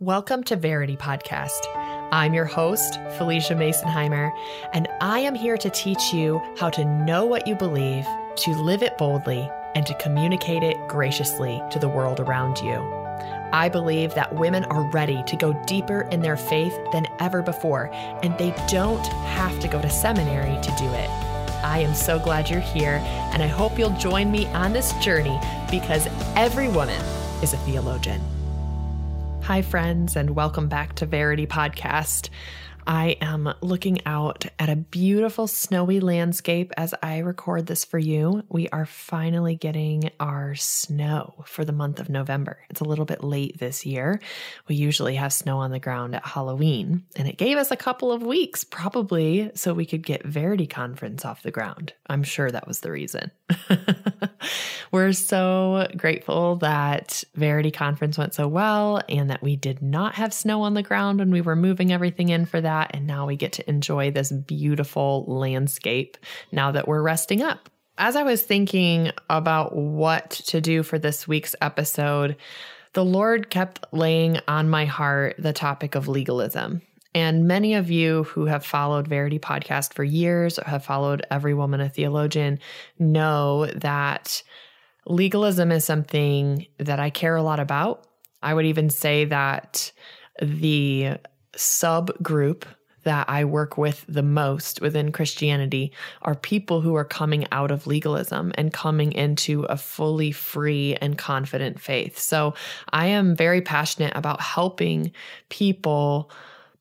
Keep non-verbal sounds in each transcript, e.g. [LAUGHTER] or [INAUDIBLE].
Welcome to Verity Podcast. I'm your host, Felicia Masonheimer, and I am here to teach you how to know what you believe, to live it boldly, and to communicate it graciously to the world around you. I believe that women are ready to go deeper in their faith than ever before, and they don't have to go to seminary to do it. I am so glad you're here, and I hope you'll join me on this journey because every woman is a theologian. Hi, friends, and welcome back to Verity Podcast. I am looking out at a beautiful snowy landscape as I record this for you. We are finally getting our snow for the month of November. It's a little bit late this year. We usually have snow on the ground at Halloween, and it gave us a couple of weeks, probably so we could get Verity Conference off the ground. I'm sure that was the reason. [LAUGHS] We're so grateful that Verity Conference went so well and that we did not have snow on the ground when we were moving everything in for that. And now we get to enjoy this beautiful landscape now that we're resting up. As I was thinking about what to do for this week's episode, the Lord kept laying on my heart the topic of legalism. And many of you who have followed Verity Podcast for years or have followed Every Woman a Theologian know that legalism is something that I care a lot about. I would even say that the subgroup that I work with the most within Christianity are people who are coming out of legalism and coming into a fully free and confident faith. So I am very passionate about helping people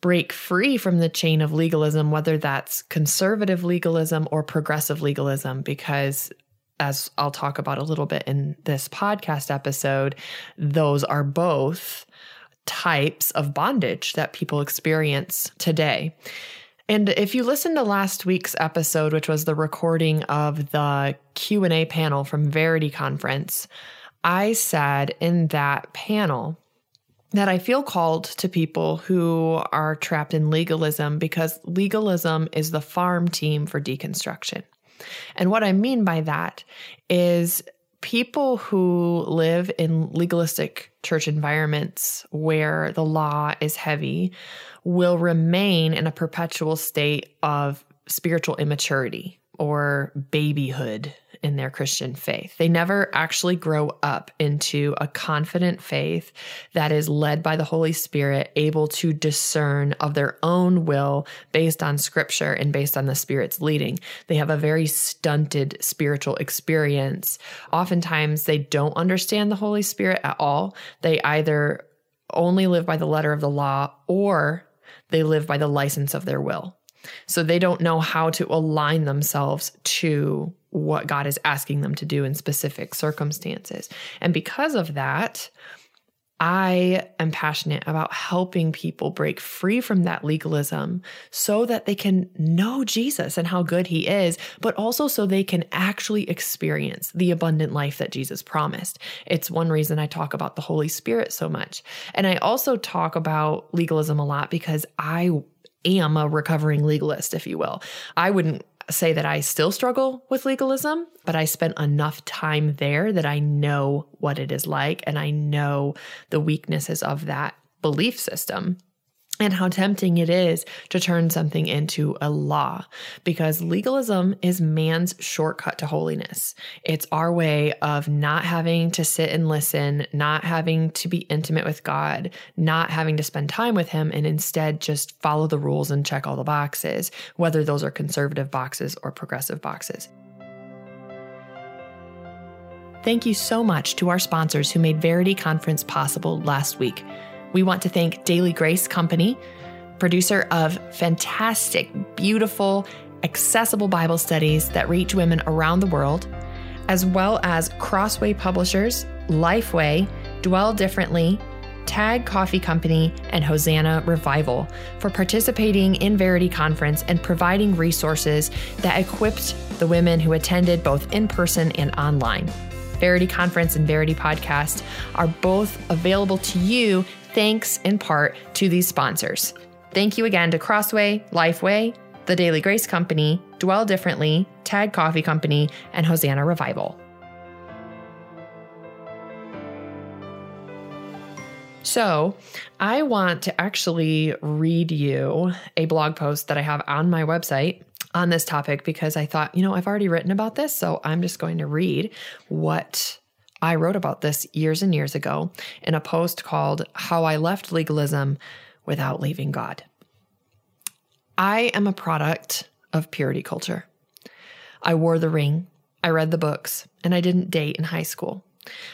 break free from the chain of legalism, whether that's conservative legalism or progressive legalism, because as I'll talk about a little bit in this podcast episode, those are both types of bondage that people experience today. And if you listen to last week's episode, which was the recording of the Q&A panel from Verity Conference, I said in that panel that I feel called to people who are trapped in legalism because legalism is the farm team for deconstruction. And what I mean by that is people who live in legalistic church environments where the law is heavy will remain in a perpetual state of spiritual immaturity or babyhood in their Christian faith. They never actually grow up into a confident faith that is led by the Holy Spirit, able to discern of their own will based on scripture and based on the Spirit's leading. They have a very stunted spiritual experience. Oftentimes, they don't understand the Holy Spirit at all. They either only live by the letter of the law or they live by the license of their will. So they don't know how to align themselves to what God is asking them to do in specific circumstances. And because of that, I am passionate about helping people break free from that legalism so that they can know Jesus and how good he is, but also so they can actually experience the abundant life that Jesus promised. It's one reason I talk about the Holy Spirit so much. And I also talk about legalism a lot because I am a recovering legalist, if you will. I wouldn't say that I still struggle with legalism, but I spent enough time there that I know what it is like and I know the weaknesses of that belief system and how tempting it is to turn something into a law because legalism is man's shortcut to holiness. It's our way of not having to sit and listen, not having to be intimate with God, not having to spend time with Him, and instead just follow the rules and check all the boxes, whether those are conservative boxes or progressive boxes. Thank you so much to our sponsors who made Verity Conference possible last week. We want to thank Daily Grace Company, producer of fantastic, beautiful, accessible Bible studies that reach women around the world, as well as Crossway Publishers, Lifeway, Dwell Differently, Tag Coffee Company, and Hosanna Revival for participating in Verity Conference and providing resources that equipped the women who attended both in person and online. Verity Conference and Verity Podcast are both available to you thanks in part to these sponsors. Thank you again to Crossway, Lifeway, the Daily Grace Company, Dwell Differently, Tag Coffee Company, and Hosanna Revival. So, I want to actually read you a blog post that I have on my website on this topic because I thought, you know, I've already written about this, so I'm just going to read what I wrote about this years and years ago in a post called How I Left Legalism Without Leaving God. I am a product of purity culture. I wore the ring, I read the books, and I didn't date in high school.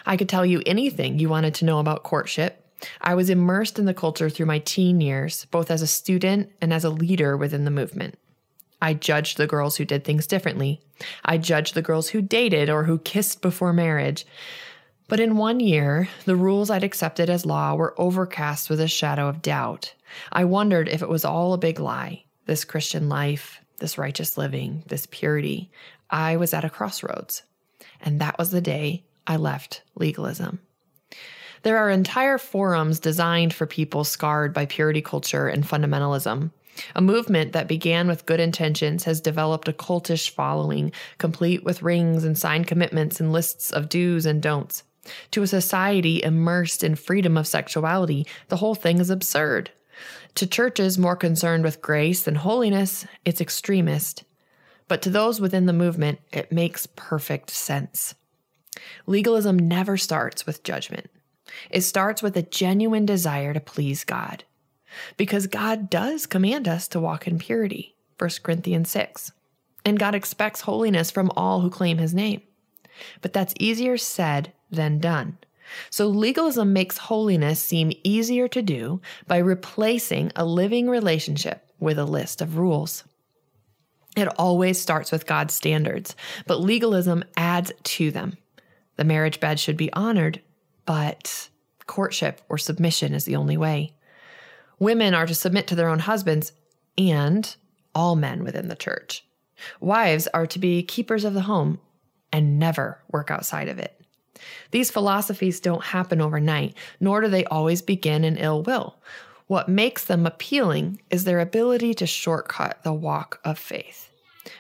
I could tell you anything you wanted to know about courtship. I was immersed in the culture through my teen years, both as a student and as a leader within the movement. I judged the girls who did things differently. I judged the girls who dated or who kissed before marriage. But in one year, the rules I'd accepted as law were overcast with a shadow of doubt. I wondered if it was all a big lie this Christian life, this righteous living, this purity. I was at a crossroads. And that was the day I left legalism. There are entire forums designed for people scarred by purity culture and fundamentalism. A movement that began with good intentions has developed a cultish following, complete with rings and signed commitments and lists of do's and don'ts. To a society immersed in freedom of sexuality, the whole thing is absurd. To churches more concerned with grace than holiness, it's extremist. But to those within the movement, it makes perfect sense. Legalism never starts with judgment. It starts with a genuine desire to please God because God does command us to walk in purity, 1 Corinthians 6. And God expects holiness from all who claim his name. But that's easier said than done. So legalism makes holiness seem easier to do by replacing a living relationship with a list of rules. It always starts with God's standards, but legalism adds to them. The marriage bed should be honored, but courtship or submission is the only way. Women are to submit to their own husbands and all men within the church. Wives are to be keepers of the home and never work outside of it. These philosophies don't happen overnight, nor do they always begin in ill will. What makes them appealing is their ability to shortcut the walk of faith,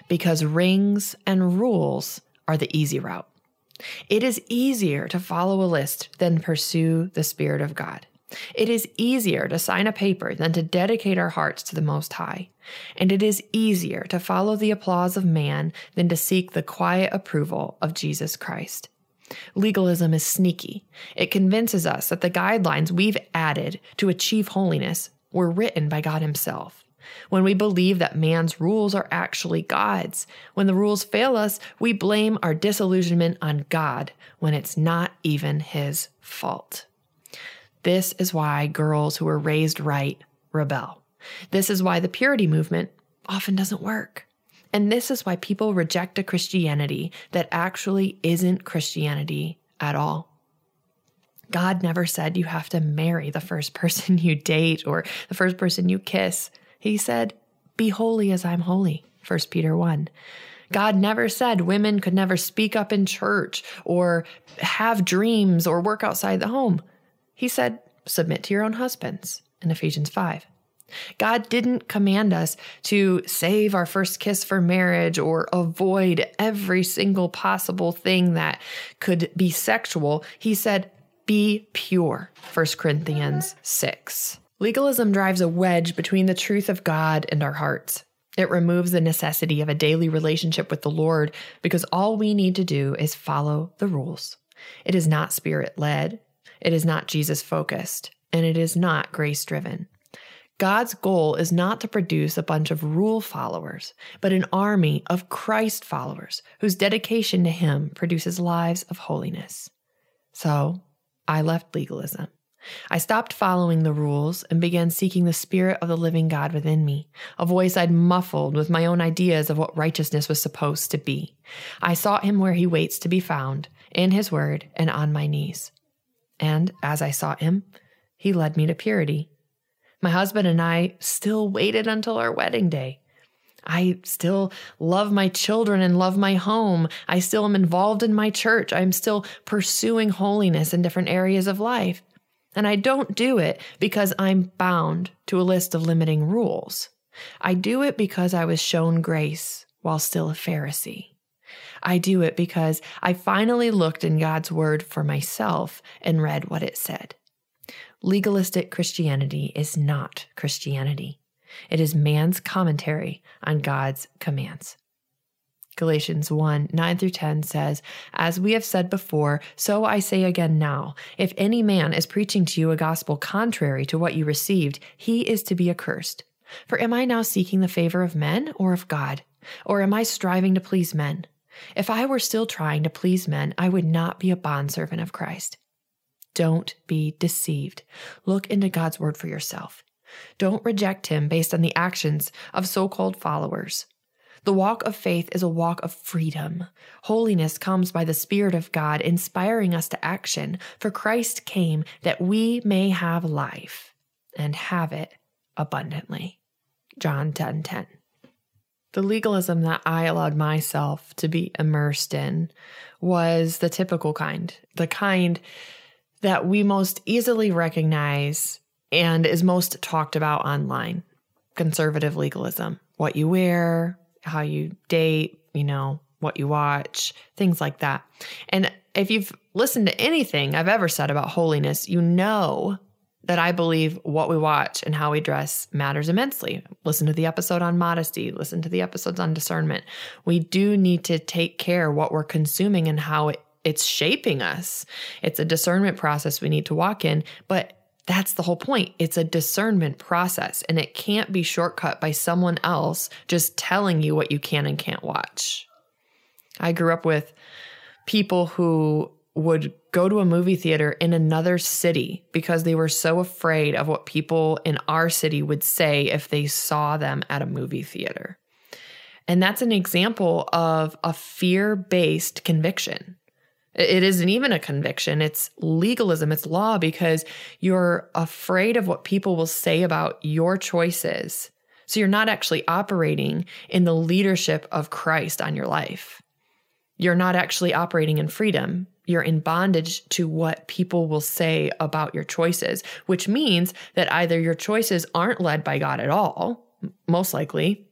because rings and rules are the easy route. It is easier to follow a list than pursue the Spirit of God. It is easier to sign a paper than to dedicate our hearts to the Most High. And it is easier to follow the applause of man than to seek the quiet approval of Jesus Christ. Legalism is sneaky. It convinces us that the guidelines we've added to achieve holiness were written by God Himself. When we believe that man's rules are actually God's, when the rules fail us, we blame our disillusionment on God when it's not even His fault. This is why girls who were raised right rebel. This is why the purity movement often doesn't work. And this is why people reject a Christianity that actually isn't Christianity at all. God never said you have to marry the first person you date or the first person you kiss. He said, Be holy as I'm holy, 1 Peter 1. God never said women could never speak up in church or have dreams or work outside the home. He said, submit to your own husbands in Ephesians 5. God didn't command us to save our first kiss for marriage or avoid every single possible thing that could be sexual. He said, be pure, 1 Corinthians 6. Legalism drives a wedge between the truth of God and our hearts. It removes the necessity of a daily relationship with the Lord because all we need to do is follow the rules. It is not spirit led, it is not Jesus focused, and it is not grace driven. God's goal is not to produce a bunch of rule followers, but an army of Christ followers whose dedication to Him produces lives of holiness. So I left legalism. I stopped following the rules and began seeking the Spirit of the living God within me, a voice I'd muffled with my own ideas of what righteousness was supposed to be. I sought Him where He waits to be found, in His Word and on my knees. And as I sought him, he led me to purity. My husband and I still waited until our wedding day. I still love my children and love my home. I still am involved in my church. I'm still pursuing holiness in different areas of life. And I don't do it because I'm bound to a list of limiting rules. I do it because I was shown grace while still a Pharisee. I do it because I finally looked in God's word for myself and read what it said. Legalistic Christianity is not Christianity. It is man's commentary on God's commands. Galatians 1 9 through 10 says, As we have said before, so I say again now if any man is preaching to you a gospel contrary to what you received, he is to be accursed. For am I now seeking the favor of men or of God? Or am I striving to please men? If I were still trying to please men, I would not be a bondservant of Christ. Don't be deceived. Look into God's word for yourself. Don't reject him based on the actions of so called followers. The walk of faith is a walk of freedom. Holiness comes by the Spirit of God inspiring us to action, for Christ came that we may have life and have it abundantly. John 10 10. The legalism that I allowed myself to be immersed in was the typical kind, the kind that we most easily recognize and is most talked about online conservative legalism. What you wear, how you date, you know, what you watch, things like that. And if you've listened to anything I've ever said about holiness, you know that I believe what we watch and how we dress matters immensely. Listen to the episode on modesty, listen to the episodes on discernment. We do need to take care what we're consuming and how it, it's shaping us. It's a discernment process we need to walk in, but that's the whole point. It's a discernment process and it can't be shortcut by someone else just telling you what you can and can't watch. I grew up with people who would go to a movie theater in another city because they were so afraid of what people in our city would say if they saw them at a movie theater. And that's an example of a fear based conviction. It isn't even a conviction, it's legalism, it's law because you're afraid of what people will say about your choices. So you're not actually operating in the leadership of Christ on your life. You're not actually operating in freedom you're in bondage to what people will say about your choices, which means that either your choices aren't led by God at all, most likely,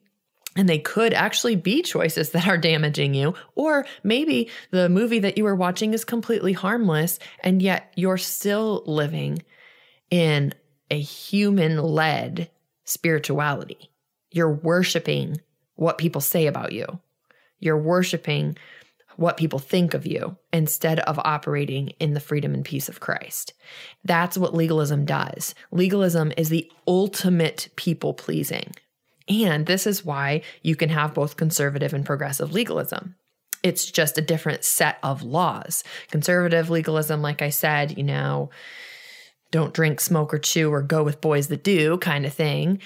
and they could actually be choices that are damaging you, or maybe the movie that you are watching is completely harmless, and yet you're still living in a human led spirituality. You're worshiping what people say about you. You're worshiping what people think of you instead of operating in the freedom and peace of Christ. That's what legalism does. Legalism is the ultimate people pleasing. And this is why you can have both conservative and progressive legalism. It's just a different set of laws. Conservative legalism, like I said, you know, don't drink, smoke, or chew, or go with boys that do kind of thing.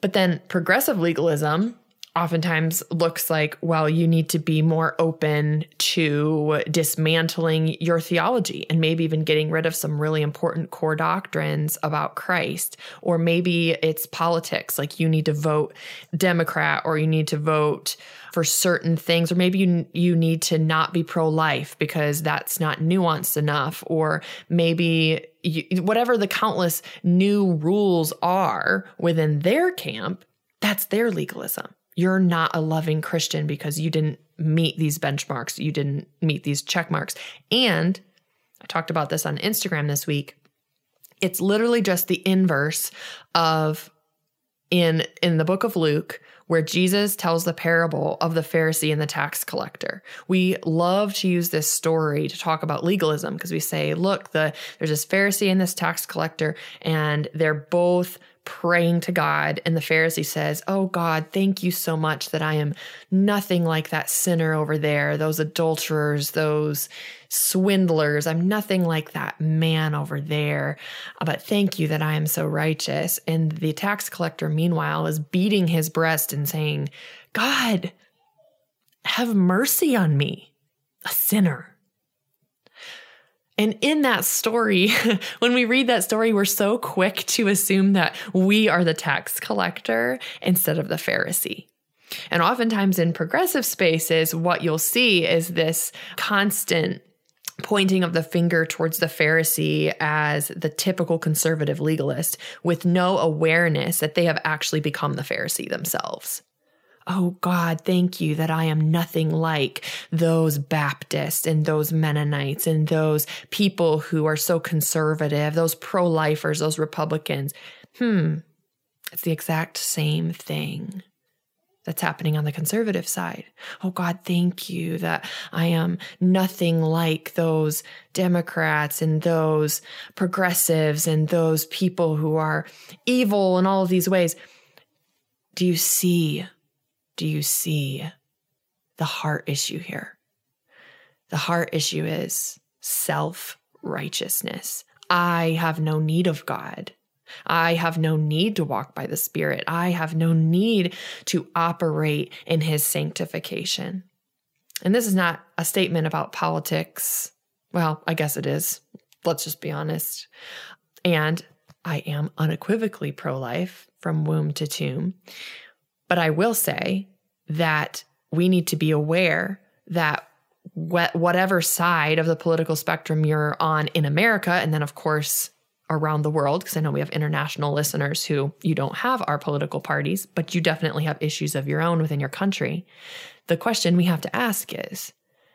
But then progressive legalism oftentimes looks like, well, you need to be more open to dismantling your theology and maybe even getting rid of some really important core doctrines about Christ. Or maybe it's politics, like you need to vote Democrat or you need to vote for certain things or maybe you you need to not be pro-life because that's not nuanced enough or maybe you, whatever the countless new rules are within their camp that's their legalism you're not a loving Christian because you didn't meet these benchmarks, you didn't meet these check marks. And I talked about this on Instagram this week. It's literally just the inverse of in in the book of Luke where Jesus tells the parable of the Pharisee and the tax collector. We love to use this story to talk about legalism because we say, look, the there's this Pharisee and this tax collector and they're both praying to God. And the Pharisee says, Oh God, thank you so much that I am nothing like that sinner over there, those adulterers, those swindlers. I'm nothing like that man over there. But thank you that I am so righteous. And the tax collector, meanwhile, is beating his breast and saying, God, have mercy on me, a sinner. And in that story, [LAUGHS] when we read that story, we're so quick to assume that we are the tax collector instead of the Pharisee. And oftentimes in progressive spaces, what you'll see is this constant pointing of the finger towards the Pharisee as the typical conservative legalist with no awareness that they have actually become the Pharisee themselves. Oh God, thank you that I am nothing like those Baptists and those Mennonites and those people who are so conservative, those pro lifers, those Republicans. Hmm, it's the exact same thing that's happening on the conservative side. Oh God, thank you that I am nothing like those Democrats and those progressives and those people who are evil in all of these ways. Do you see? Do you see the heart issue here? The heart issue is self righteousness. I have no need of God. I have no need to walk by the Spirit. I have no need to operate in His sanctification. And this is not a statement about politics. Well, I guess it is. Let's just be honest. And I am unequivocally pro life from womb to tomb. But I will say that we need to be aware that whatever side of the political spectrum you're on in America, and then, of course, around the world, because I know we have international listeners who you don't have our political parties, but you definitely have issues of your own within your country. The question we have to ask is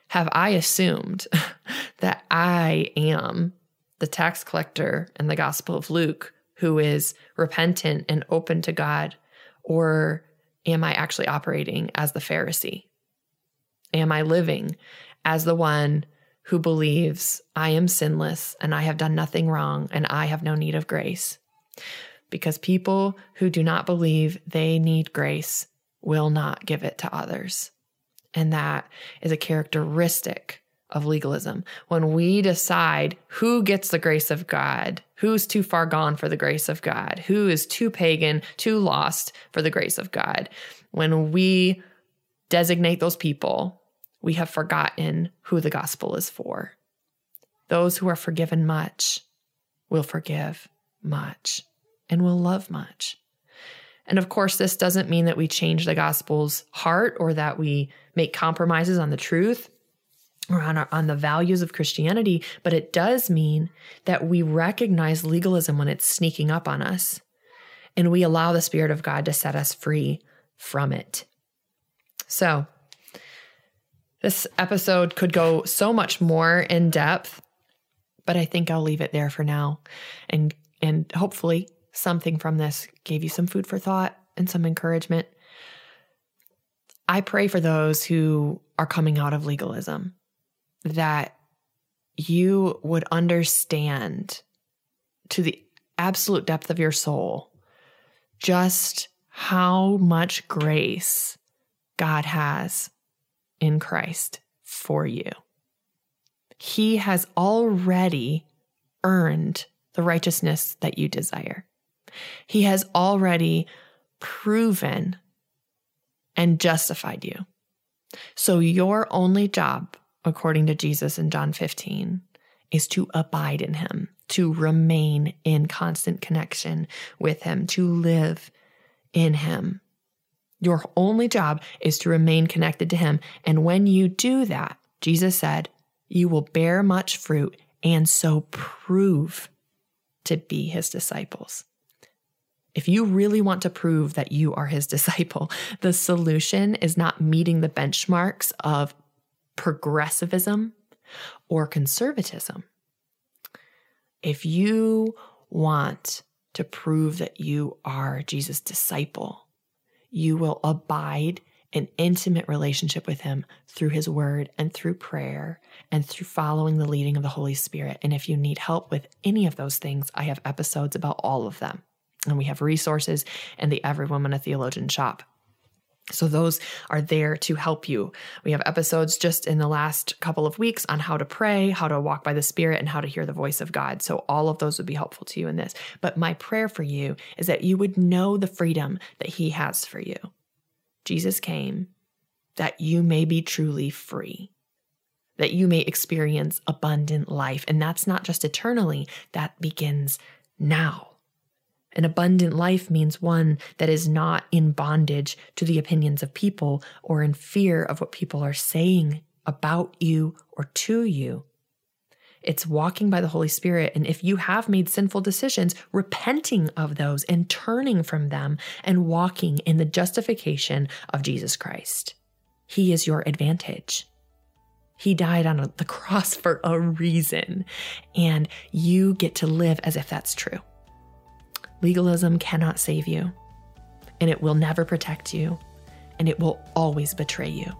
Have I assumed [LAUGHS] that I am the tax collector in the Gospel of Luke who is repentant and open to God? Or am I actually operating as the Pharisee? Am I living as the one who believes I am sinless and I have done nothing wrong and I have no need of grace. Because people who do not believe they need grace will not give it to others. And that is a characteristic of legalism. When we decide who gets the grace of God, who's too far gone for the grace of God, who is too pagan, too lost for the grace of God, when we designate those people we have forgotten who the gospel is for. Those who are forgiven much will forgive much and will love much. And of course, this doesn't mean that we change the gospel's heart or that we make compromises on the truth or on, our, on the values of Christianity, but it does mean that we recognize legalism when it's sneaking up on us and we allow the Spirit of God to set us free from it. So, this episode could go so much more in depth, but I think I'll leave it there for now. And and hopefully something from this gave you some food for thought and some encouragement. I pray for those who are coming out of legalism that you would understand to the absolute depth of your soul just how much grace God has in Christ for you. He has already earned the righteousness that you desire. He has already proven and justified you. So, your only job, according to Jesus in John 15, is to abide in Him, to remain in constant connection with Him, to live in Him. Your only job is to remain connected to Him. And when you do that, Jesus said, you will bear much fruit and so prove to be His disciples. If you really want to prove that you are His [LAUGHS] disciple, the solution is not meeting the benchmarks of progressivism or conservatism. If you want to prove that you are Jesus' disciple, you will abide an intimate relationship with Him through His Word and through prayer and through following the leading of the Holy Spirit. And if you need help with any of those things, I have episodes about all of them. And we have resources in the Every Woman a Theologian shop. So those are there to help you. We have episodes just in the last couple of weeks on how to pray, how to walk by the Spirit, and how to hear the voice of God. So all of those would be helpful to you in this. But my prayer for you is that you would know the freedom that He has for you. Jesus came that you may be truly free, that you may experience abundant life. And that's not just eternally, that begins now. An abundant life means one that is not in bondage to the opinions of people or in fear of what people are saying about you or to you. It's walking by the Holy Spirit. And if you have made sinful decisions, repenting of those and turning from them and walking in the justification of Jesus Christ. He is your advantage. He died on the [LAUGHS] cross for a reason, and you get to live as if that's true. Legalism cannot save you, and it will never protect you, and it will always betray you.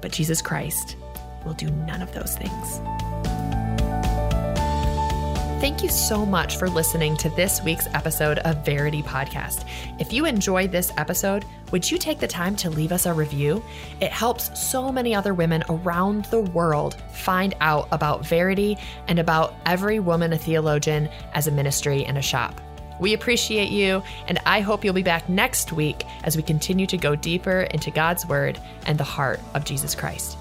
But Jesus Christ will do none of those things. Thank you so much for listening to this week's episode of Verity Podcast. If you enjoyed this episode, would you take the time to leave us a review? It helps so many other women around the world find out about Verity and about every woman a theologian as a ministry and a shop. We appreciate you, and I hope you'll be back next week as we continue to go deeper into God's Word and the heart of Jesus Christ.